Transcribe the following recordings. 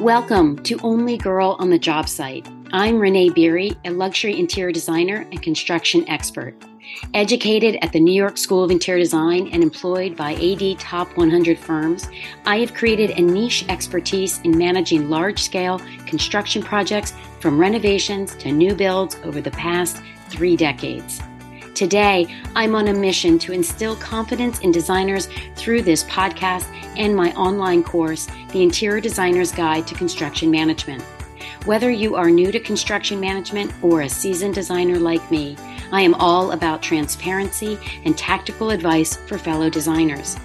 Welcome to Only Girl on the Job Site. I'm Renee Beery, a luxury interior designer and construction expert. Educated at the New York School of Interior Design and employed by AD Top 100 firms, I have created a niche expertise in managing large scale construction projects from renovations to new builds over the past three decades. Today, I'm on a mission to instill confidence in designers through this podcast and my online course, The Interior Designer's Guide to Construction Management. Whether you are new to construction management or a seasoned designer like me, I am all about transparency and tactical advice for fellow designers.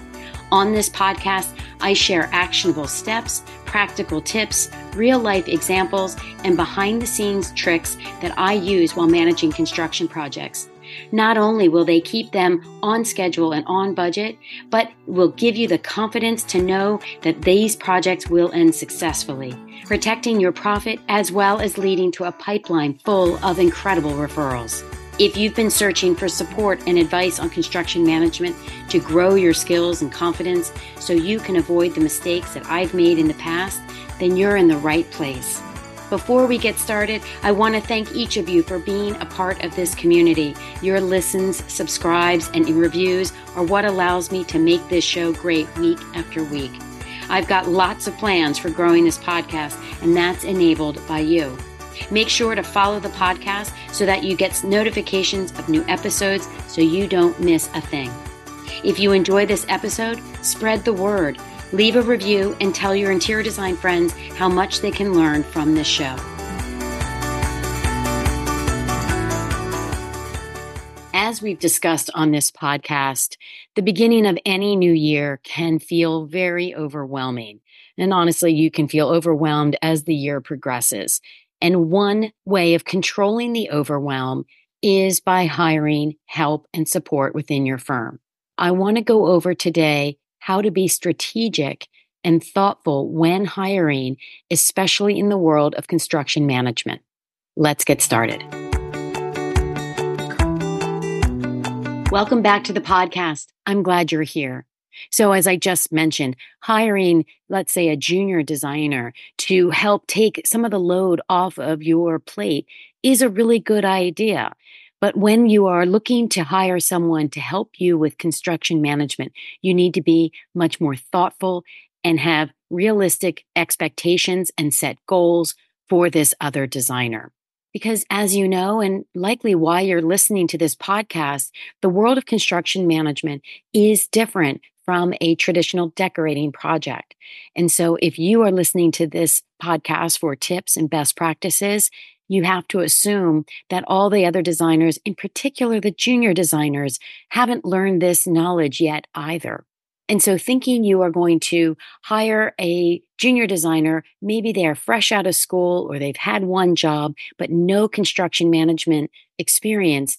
On this podcast, I share actionable steps, practical tips, real life examples, and behind the scenes tricks that I use while managing construction projects. Not only will they keep them on schedule and on budget, but will give you the confidence to know that these projects will end successfully, protecting your profit as well as leading to a pipeline full of incredible referrals. If you've been searching for support and advice on construction management to grow your skills and confidence so you can avoid the mistakes that I've made in the past, then you're in the right place. Before we get started, I want to thank each of you for being a part of this community. Your listens, subscribes, and reviews are what allows me to make this show great week after week. I've got lots of plans for growing this podcast, and that's enabled by you. Make sure to follow the podcast so that you get notifications of new episodes so you don't miss a thing. If you enjoy this episode, spread the word. Leave a review and tell your interior design friends how much they can learn from this show. As we've discussed on this podcast, the beginning of any new year can feel very overwhelming. And honestly, you can feel overwhelmed as the year progresses. And one way of controlling the overwhelm is by hiring help and support within your firm. I want to go over today how to be strategic and thoughtful when hiring, especially in the world of construction management. Let's get started. Welcome back to the podcast. I'm glad you're here. So, as I just mentioned, hiring, let's say, a junior designer to help take some of the load off of your plate is a really good idea. But when you are looking to hire someone to help you with construction management, you need to be much more thoughtful and have realistic expectations and set goals for this other designer. Because as you know, and likely why you're listening to this podcast, the world of construction management is different from a traditional decorating project. And so if you are listening to this podcast for tips and best practices, you have to assume that all the other designers, in particular the junior designers, haven't learned this knowledge yet either. And so, thinking you are going to hire a junior designer, maybe they're fresh out of school or they've had one job, but no construction management experience,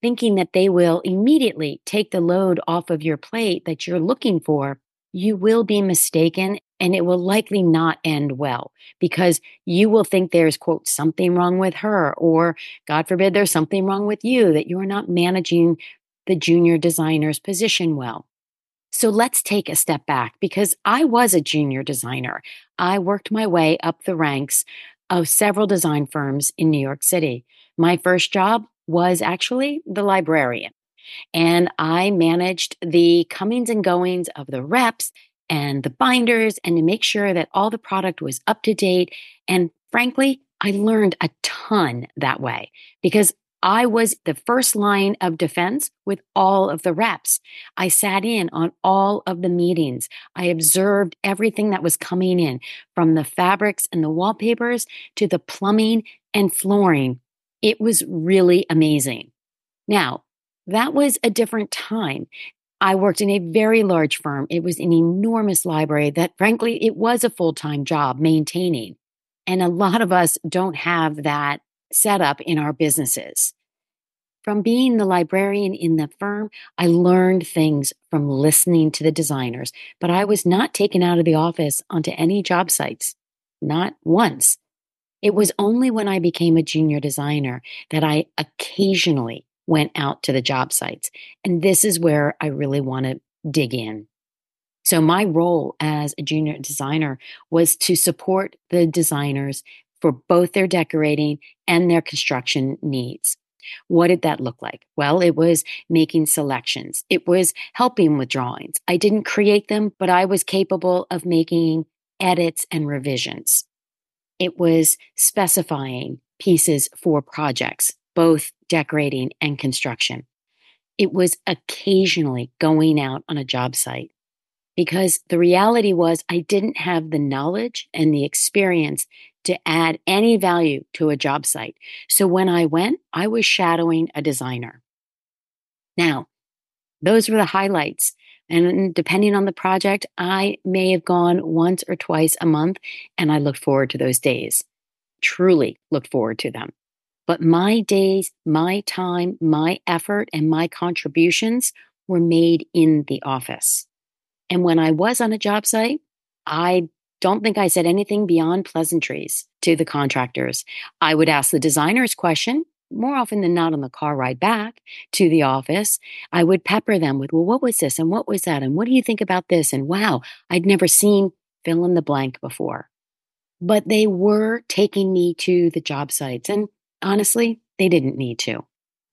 thinking that they will immediately take the load off of your plate that you're looking for, you will be mistaken and it will likely not end well because you will think there's quote something wrong with her or god forbid there's something wrong with you that you're not managing the junior designer's position well. So let's take a step back because i was a junior designer. I worked my way up the ranks of several design firms in new york city. My first job was actually the librarian and I managed the comings and goings of the reps and the binders and to make sure that all the product was up to date. And frankly, I learned a ton that way because I was the first line of defense with all of the reps. I sat in on all of the meetings. I observed everything that was coming in from the fabrics and the wallpapers to the plumbing and flooring. It was really amazing. Now, that was a different time. I worked in a very large firm. It was an enormous library that, frankly, it was a full time job maintaining. And a lot of us don't have that set up in our businesses. From being the librarian in the firm, I learned things from listening to the designers, but I was not taken out of the office onto any job sites, not once. It was only when I became a junior designer that I occasionally went out to the job sites. And this is where I really want to dig in. So my role as a junior designer was to support the designers for both their decorating and their construction needs. What did that look like? Well, it was making selections. It was helping with drawings. I didn't create them, but I was capable of making edits and revisions. It was specifying pieces for projects, both decorating and construction. It was occasionally going out on a job site because the reality was I didn't have the knowledge and the experience to add any value to a job site. So when I went, I was shadowing a designer. Now, those were the highlights. And depending on the project, I may have gone once or twice a month, and I looked forward to those days. Truly looked forward to them. But my days, my time, my effort, and my contributions were made in the office. And when I was on a job site, I don't think I said anything beyond pleasantries to the contractors. I would ask the designers question more often than not on the car ride back to the office. I would pepper them with, well, what was this? And what was that? And what do you think about this? And wow, I'd never seen fill in the blank before. But they were taking me to the job sites. And honestly, they didn't need to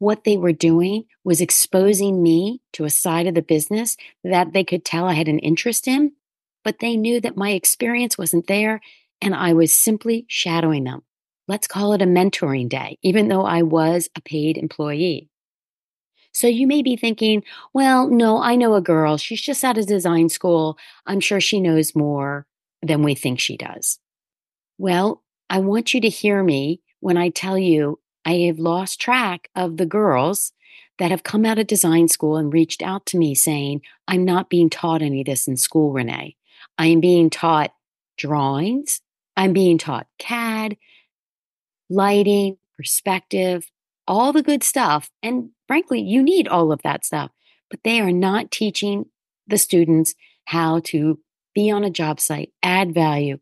what they were doing was exposing me to a side of the business that they could tell I had an interest in, but they knew that my experience wasn't there and I was simply shadowing them. Let's call it a mentoring day, even though I was a paid employee. So you may be thinking, well, no, I know a girl. She's just out of design school. I'm sure she knows more than we think she does. Well, I want you to hear me when I tell you I have lost track of the girls that have come out of design school and reached out to me saying, I'm not being taught any of this in school, Renee. I am being taught drawings. I'm being taught CAD, lighting, perspective, all the good stuff. And frankly, you need all of that stuff, but they are not teaching the students how to be on a job site, add value.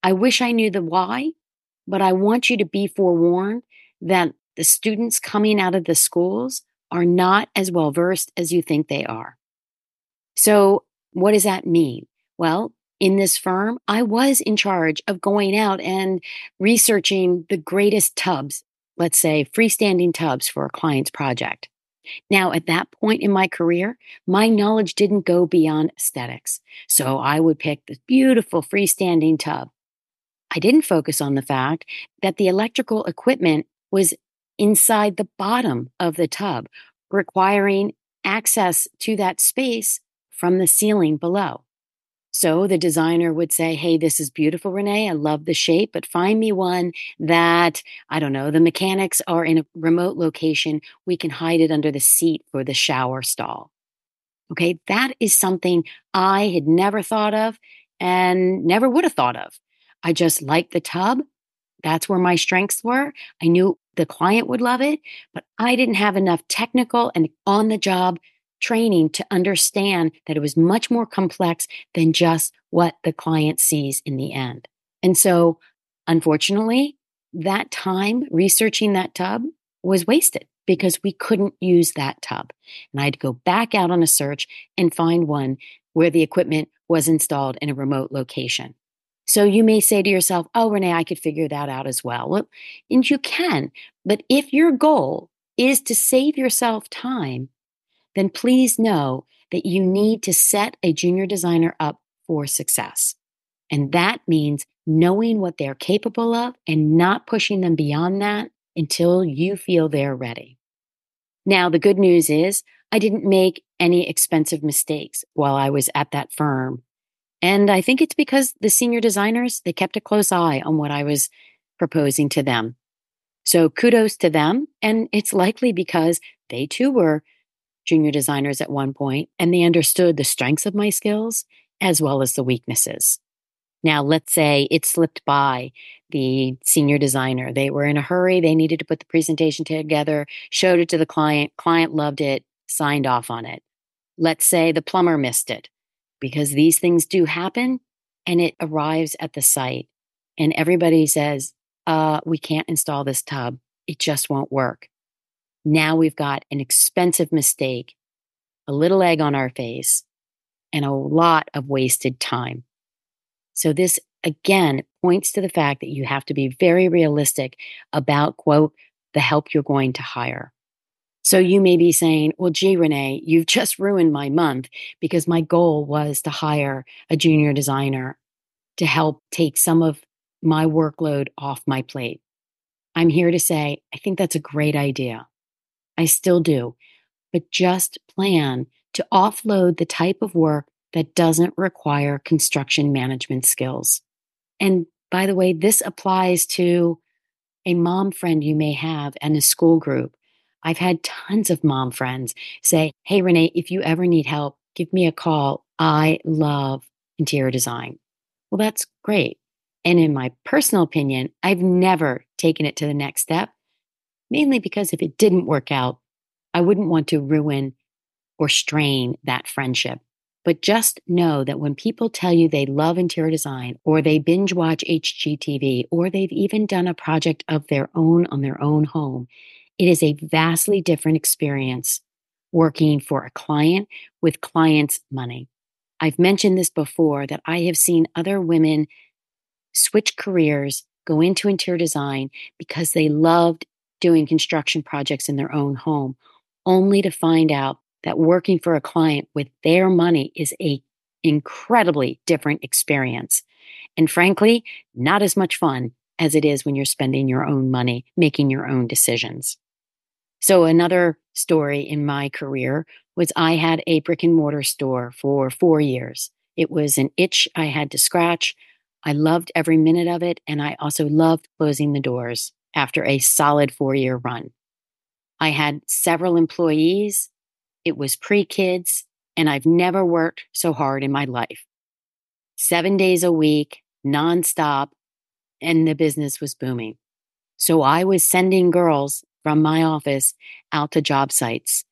I wish I knew the why, but I want you to be forewarned that the students coming out of the schools are not as well versed as you think they are. So, what does that mean? Well, in this firm, I was in charge of going out and researching the greatest tubs, let's say freestanding tubs for a client's project. Now, at that point in my career, my knowledge didn't go beyond aesthetics. So I would pick this beautiful freestanding tub. I didn't focus on the fact that the electrical equipment was inside the bottom of the tub, requiring access to that space from the ceiling below. So the designer would say, Hey, this is beautiful, Renee. I love the shape, but find me one that, I don't know, the mechanics are in a remote location. We can hide it under the seat for the shower stall. Okay. That is something I had never thought of and never would have thought of. I just liked the tub. That's where my strengths were. I knew the client would love it, but I didn't have enough technical and on the job training to understand that it was much more complex than just what the client sees in the end. And so, unfortunately, that time researching that tub was wasted because we couldn't use that tub. And I had to go back out on a search and find one where the equipment was installed in a remote location. So you may say to yourself, oh, Renee, I could figure that out as well. well. And you can. But if your goal is to save yourself time, then please know that you need to set a junior designer up for success. And that means knowing what they're capable of and not pushing them beyond that until you feel they're ready. Now, the good news is I didn't make any expensive mistakes while I was at that firm and I think it's because the senior designers, they kept a close eye on what I was proposing to them. So kudos to them. And it's likely because they too were junior designers at one point and they understood the strengths of my skills as well as the weaknesses. Now, let's say it slipped by the senior designer. They were in a hurry. They needed to put the presentation together, showed it to the client. Client loved it, signed off on it. Let's say the plumber missed it because these things do happen and it arrives at the site and everybody says, uh, we can't install this tub. It just won't work. Now we've got an expensive mistake, a little egg on our face. and a lot of wasted time. So, this again points to the fact that you have to be very realistic about, quote, the help you're going to hire. So you may be saying, well, gee, Renee, you've just ruined my month because my goal was to hire a junior designer to help take some of my workload off my plate. I'm here to say, I think that's a great idea. I still do, but just plan to offload the type of work that doesn't require construction management skills. And by the way, this applies to a mom friend you may have and a school group. I've had tons of mom friends say, Hey, Renee, if you ever need help, give me a call. I love interior design. Well, that's great. And in my personal opinion, I've never taken it to the next step, mainly because if it didn't work out, I wouldn't want to ruin or strain that friendship. But just know that when people tell you they love interior design or they binge watch HGTV or they've even done a project of their own on their own home, it is a vastly different experience working for a client with clients' money. I've mentioned this before that I have seen other women switch careers, go into interior design because they loved doing construction projects in their own home, only to find out that working for a client with their money is a incredibly different experience. And frankly, not as much fun as it is when you're spending your own money, making your own decisions. So another story in my career was I had a brick and mortar store for four years. It was an itch I had to scratch. I loved every minute of it. And I also loved closing the doors after a solid four year run. I had several employees it was pre kids, and I've never worked so hard in my life. Seven days a week, nonstop, and the business was booming. So I was sending girls from my office out to job sites.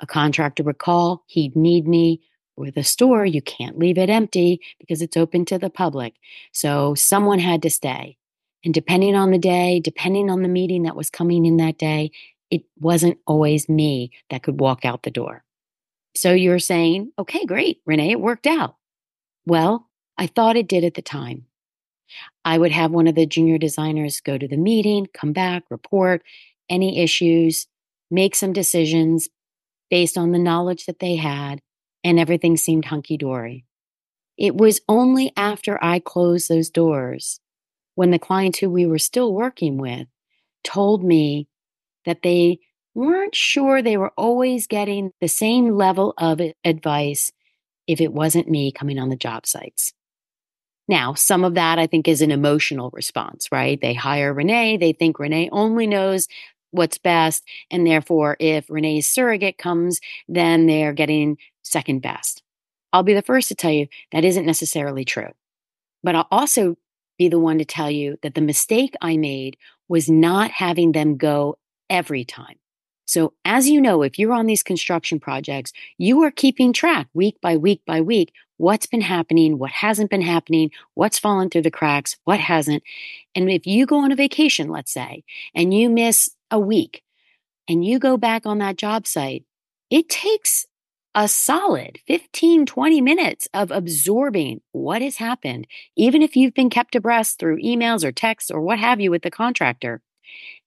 A contractor would call, he'd need me. With a store, you can't leave it empty because it's open to the public. So someone had to stay. And depending on the day, depending on the meeting that was coming in that day, it wasn't always me that could walk out the door. So you're saying, okay, great, Renee, it worked out. Well, I thought it did at the time. I would have one of the junior designers go to the meeting, come back, report any issues, make some decisions based on the knowledge that they had, and everything seemed hunky dory. It was only after I closed those doors when the clients who we were still working with told me that they weren't sure they were always getting the same level of advice if it wasn't me coming on the job sites. Now, some of that I think is an emotional response, right? They hire Renee, they think Renee only knows what's best. And therefore, if Renee's surrogate comes, then they're getting second best. I'll be the first to tell you that isn't necessarily true. But I'll also be the one to tell you that the mistake I made was not having them go every time. So, as you know, if you're on these construction projects, you are keeping track week by week by week what's been happening, what hasn't been happening, what's fallen through the cracks, what hasn't. And if you go on a vacation, let's say, and you miss a week and you go back on that job site, it takes a solid 15, 20 minutes of absorbing what has happened, even if you've been kept abreast through emails or texts or what have you with the contractor.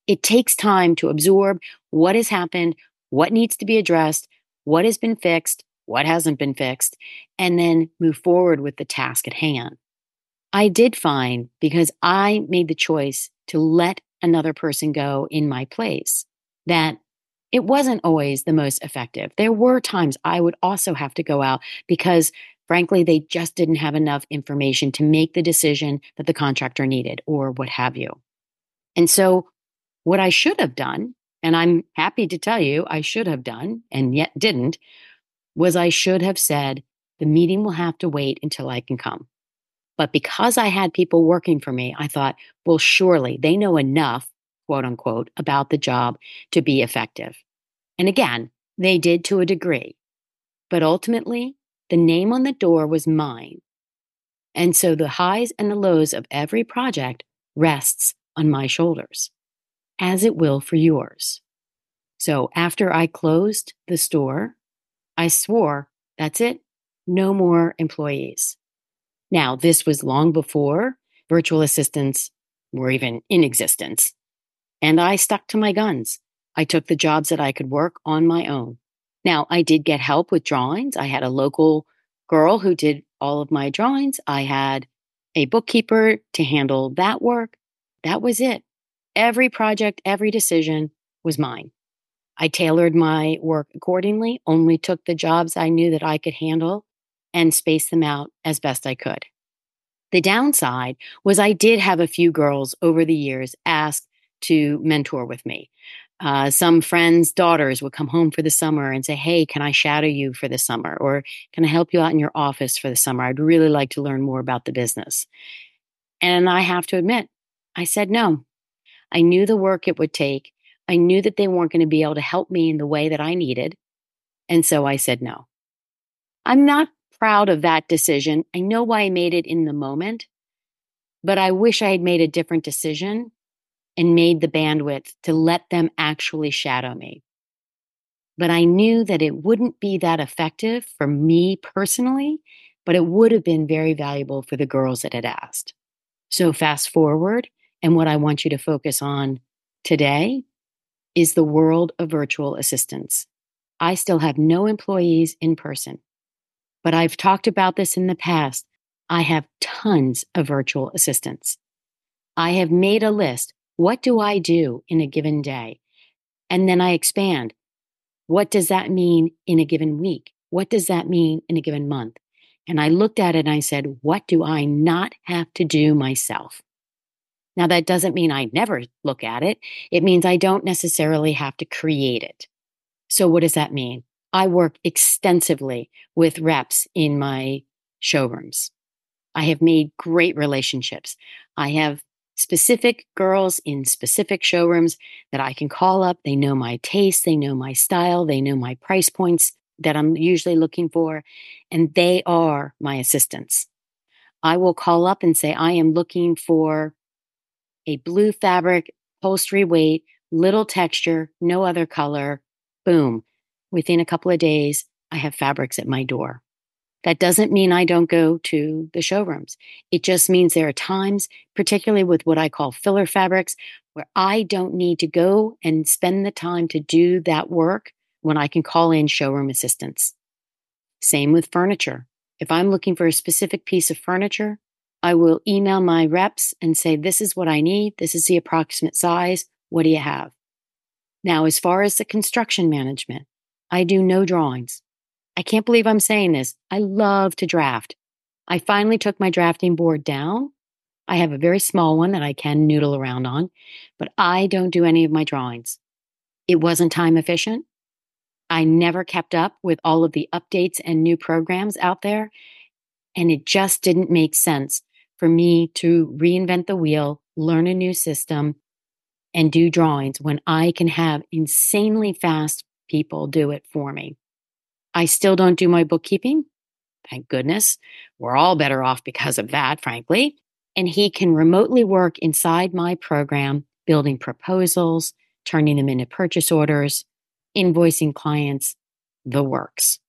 It takes time to absorb what has happened, what needs to be addressed, what has been fixed, what hasn't been fixed, and then move forward with the task at hand. I did find because I made the choice to let another person go in my place that it wasn't always the most effective. There were times I would also have to go out because frankly, they just didn't have enough information to make the decision that the contractor needed or what have you. And so what I should have done, and I'm happy to tell you I should have done and yet didn't, was I should have said, the meeting will have to wait until I can come. But because I had people working for me, I thought, well, surely they know enough, quote unquote, about the job to be effective. And again, they did to a degree. But ultimately, the name on the door was mine. And so the highs and the lows of every project rests on my shoulders as it will for yours. So after I closed the store, I swore, that's it. no more employees. Now, this was long before virtual assistants were even in existence. And I stuck to my guns. I took the jobs that I could work on my own. Now, I did get help with drawings. I had a local girl who did all of my drawings. I had a bookkeeper to handle that work. That was it. Every project, every decision was mine. I tailored my work accordingly, only took the jobs I knew that I could handle and space them out as best I could. The downside was I did have a few girls over the years ask to mentor with me. Uh, some friends' daughters would come home for the summer and say, Hey, can I shadow you for the summer? Or can I help you out in your office for the summer? I'd really like to learn more about the business. And I have to admit, I said no. I knew the work it would take. I knew that they weren't going to be able to help me in the way that I needed. And so I said no. I'm not proud of that decision. I know why I made it in the moment, but I wish I had made a different decision and made the bandwidth to let them actually shadow me. But I knew that it wouldn't be that effective for me personally, but it would have been very valuable for the girls that had asked. So, fast forward, and what I want you to focus on today is the world of virtual assistants. I still have no employees in person, but I've talked about this in the past. I have tons of virtual assistants. I have made a list what do I do in a given day? And then I expand. What does that mean in a given week? What does that mean in a given month? And I looked at it and I said, what do I not have to do myself? Now, that doesn't mean I never look at it. It means I don't necessarily have to create it. So, what does that mean? I work extensively with reps in my showrooms. I have made great relationships. I have specific girls in specific showrooms that I can call up. They know my taste, they know my style, they know my price points that I'm usually looking for, and they are my assistants. I will call up and say, I am looking for a blue fabric, upholstery weight, little texture, no other color. Boom. Within a couple of days, I have fabrics at my door. That doesn't mean I don't go to the showrooms. It just means there are times, particularly with what I call filler fabrics, where I don't need to go and spend the time to do that work when I can call in showroom assistance. Same with furniture. If I'm looking for a specific piece of furniture, I will email my reps and say, This is what I need. This is the approximate size. What do you have? Now, as far as the construction management, I do no drawings. I can't believe I'm saying this. I love to draft. I finally took my drafting board down. I have a very small one that I can noodle around on, but I don't do any of my drawings. It wasn't time efficient. I never kept up with all of the updates and new programs out there. And it just didn't make sense for me to reinvent the wheel, learn a new system, and do drawings when I can have insanely fast people do it for me. I still don't do my bookkeeping. Thank goodness. We're all better off because of that, frankly. And he can remotely work inside my program, building proposals, turning them into purchase orders, invoicing clients, the works.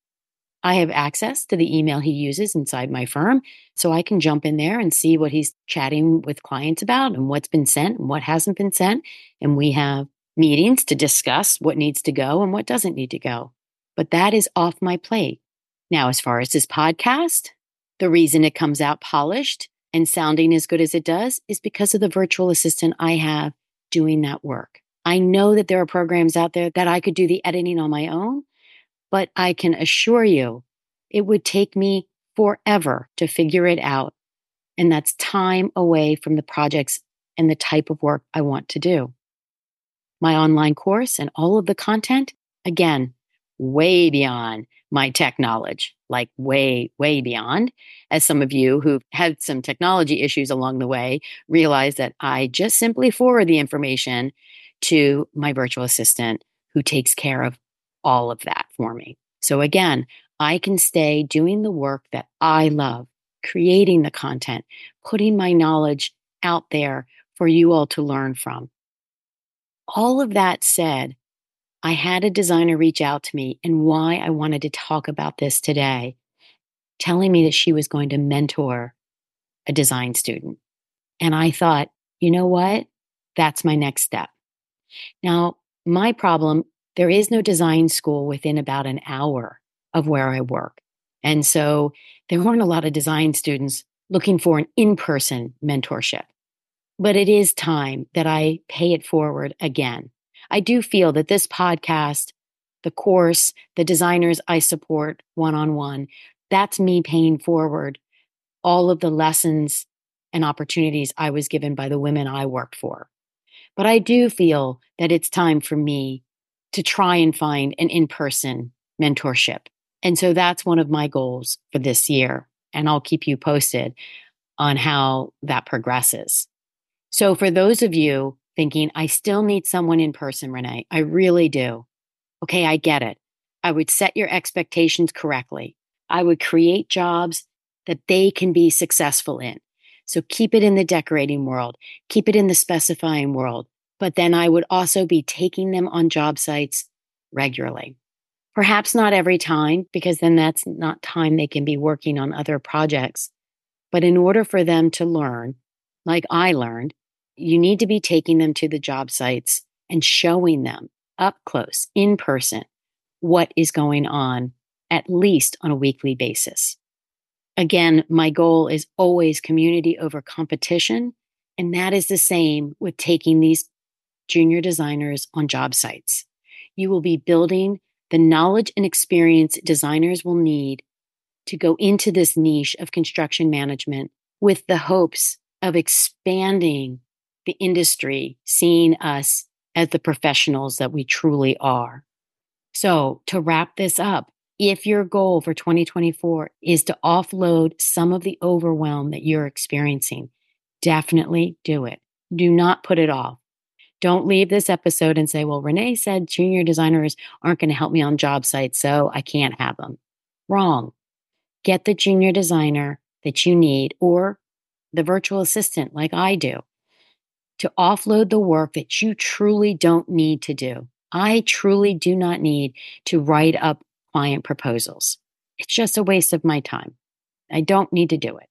I have access to the email he uses inside my firm, so I can jump in there and see what he's chatting with clients about and what's been sent and what hasn't been sent. And we have meetings to discuss what needs to go and what doesn't need to go but that is off my plate. Now, as far as this podcast, the reason it comes out polished and sounding as good as it does is because of the virtual assistant I have doing that work. I know that there are programs out there that I could do the editing on my own, but I can assure you it would take me forever to figure it out. And that's time away from the projects and the type of work I want to do. My online course and all of the content, again, way beyond my tech knowledge, like way, way beyond. As some of you who've had some technology issues along the way realize that I just simply forward the information to my virtual assistant who takes care of all of that for me. So again, I can stay doing the work that I love, creating the content, putting my knowledge out there for you all to learn from. All of that said, I had a designer reach out to me and why I wanted to talk about this today. telling me that she was going to mentor a design student. And I thought, you know what? That's my next step. Now, my problem there is no design school within about an hour of where I work. And so there weren't a lot of design students looking for an in person mentorship. But it is time that I pay it forward again. I do feel that this podcast, the course, the designers I support one on one, that's me paying forward all of the lessons and opportunities I was given by the women I worked for. But I do feel that it's time for me to try and find an in person mentorship. And so that's one of my goals for this year. And I'll keep you posted on how that progresses. So, for those of you thinking, I still need someone in person, Renee, I really do. Okay, I get it. I would set your expectations correctly. I would create jobs that they can be successful in. So keep it in the decorating world, keep it in the specifying world. But then I would also be taking them on job sites regularly. Perhaps not every time, because then that's not time they can be working on other projects. But in order for them to learn, like I learned, you need to be taking them to the job sites and showing them up close, in person, what is going on, at least on a weekly basis. Again, my goal is always community over competition. And that is the same with taking these junior designers on job sites. You will be building the knowledge and experience designers will need to go into this niche of construction management with the hopes of expanding the industry, seeing us as the professionals that we truly are. So, to wrap this up, if your goal for 2024 is to offload some of the overwhelm that you're experiencing, definitely do it. Do not put it off. Don't leave this episode and say, well, Renee said junior designers aren't going to help me on job sites, so I can't have them. Wrong. Get the junior designer that you need or the virtual assistant like I do to offload the work that you truly don't need to do. I truly do not need to write up client proposals. It's just a waste of my time. I don't need to do it.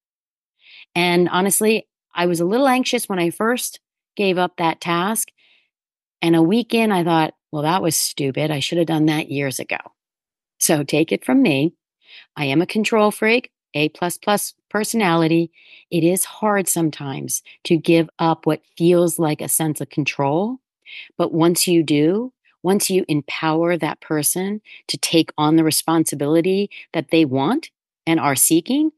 And honestly, I was a little anxious when I first gave up that task. And a week in, I thought, well, that was stupid. I should have done that years ago. So take it from me. I am a control freak, A plus plus personality. It is hard sometimes to give up what feels like a sense of control. But once you do, once you empower that person to take on the responsibility that they want and are seeking,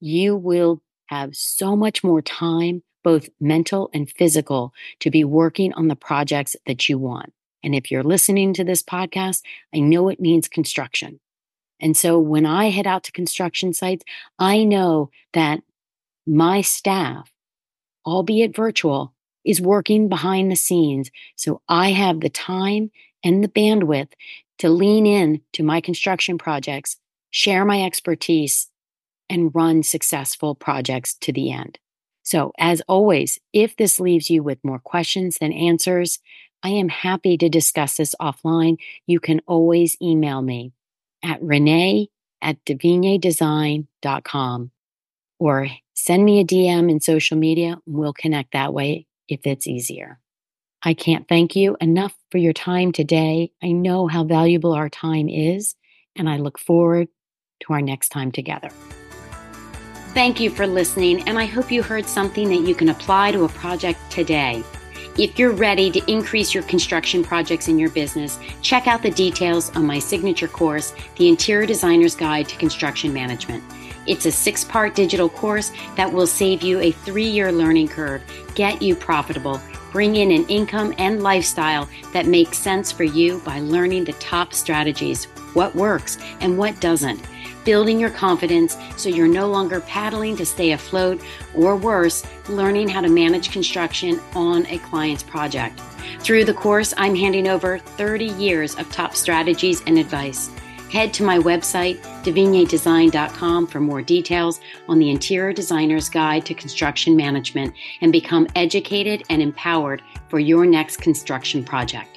you will have so much more time, both mental and physical, to be working on the projects that you want. And if you're listening to this podcast, I know it means construction. And so when I head out to construction sites, I know that my staff, albeit virtual, is working behind the scenes. So I have the time and the bandwidth to lean in to my construction projects, share my expertise, and run successful projects to the end. So, as always, if this leaves you with more questions than answers, I am happy to discuss this offline. You can always email me at renee at design.com or send me a DM in social media. We'll connect that way if it's easier. I can't thank you enough for your time today. I know how valuable our time is, and I look forward to our next time together. Thank you for listening, and I hope you heard something that you can apply to a project today. If you're ready to increase your construction projects in your business, check out the details on my signature course, The Interior Designer's Guide to Construction Management. It's a six part digital course that will save you a three year learning curve, get you profitable, bring in an income and lifestyle that makes sense for you by learning the top strategies, what works and what doesn't building your confidence so you're no longer paddling to stay afloat, or worse, learning how to manage construction on a client's project. Through the course, I'm handing over 30 years of top strategies and advice. Head to my website, devignierdesign.com, for more details on the Interior Designer's Guide to Construction Management and become educated and empowered for your next construction project.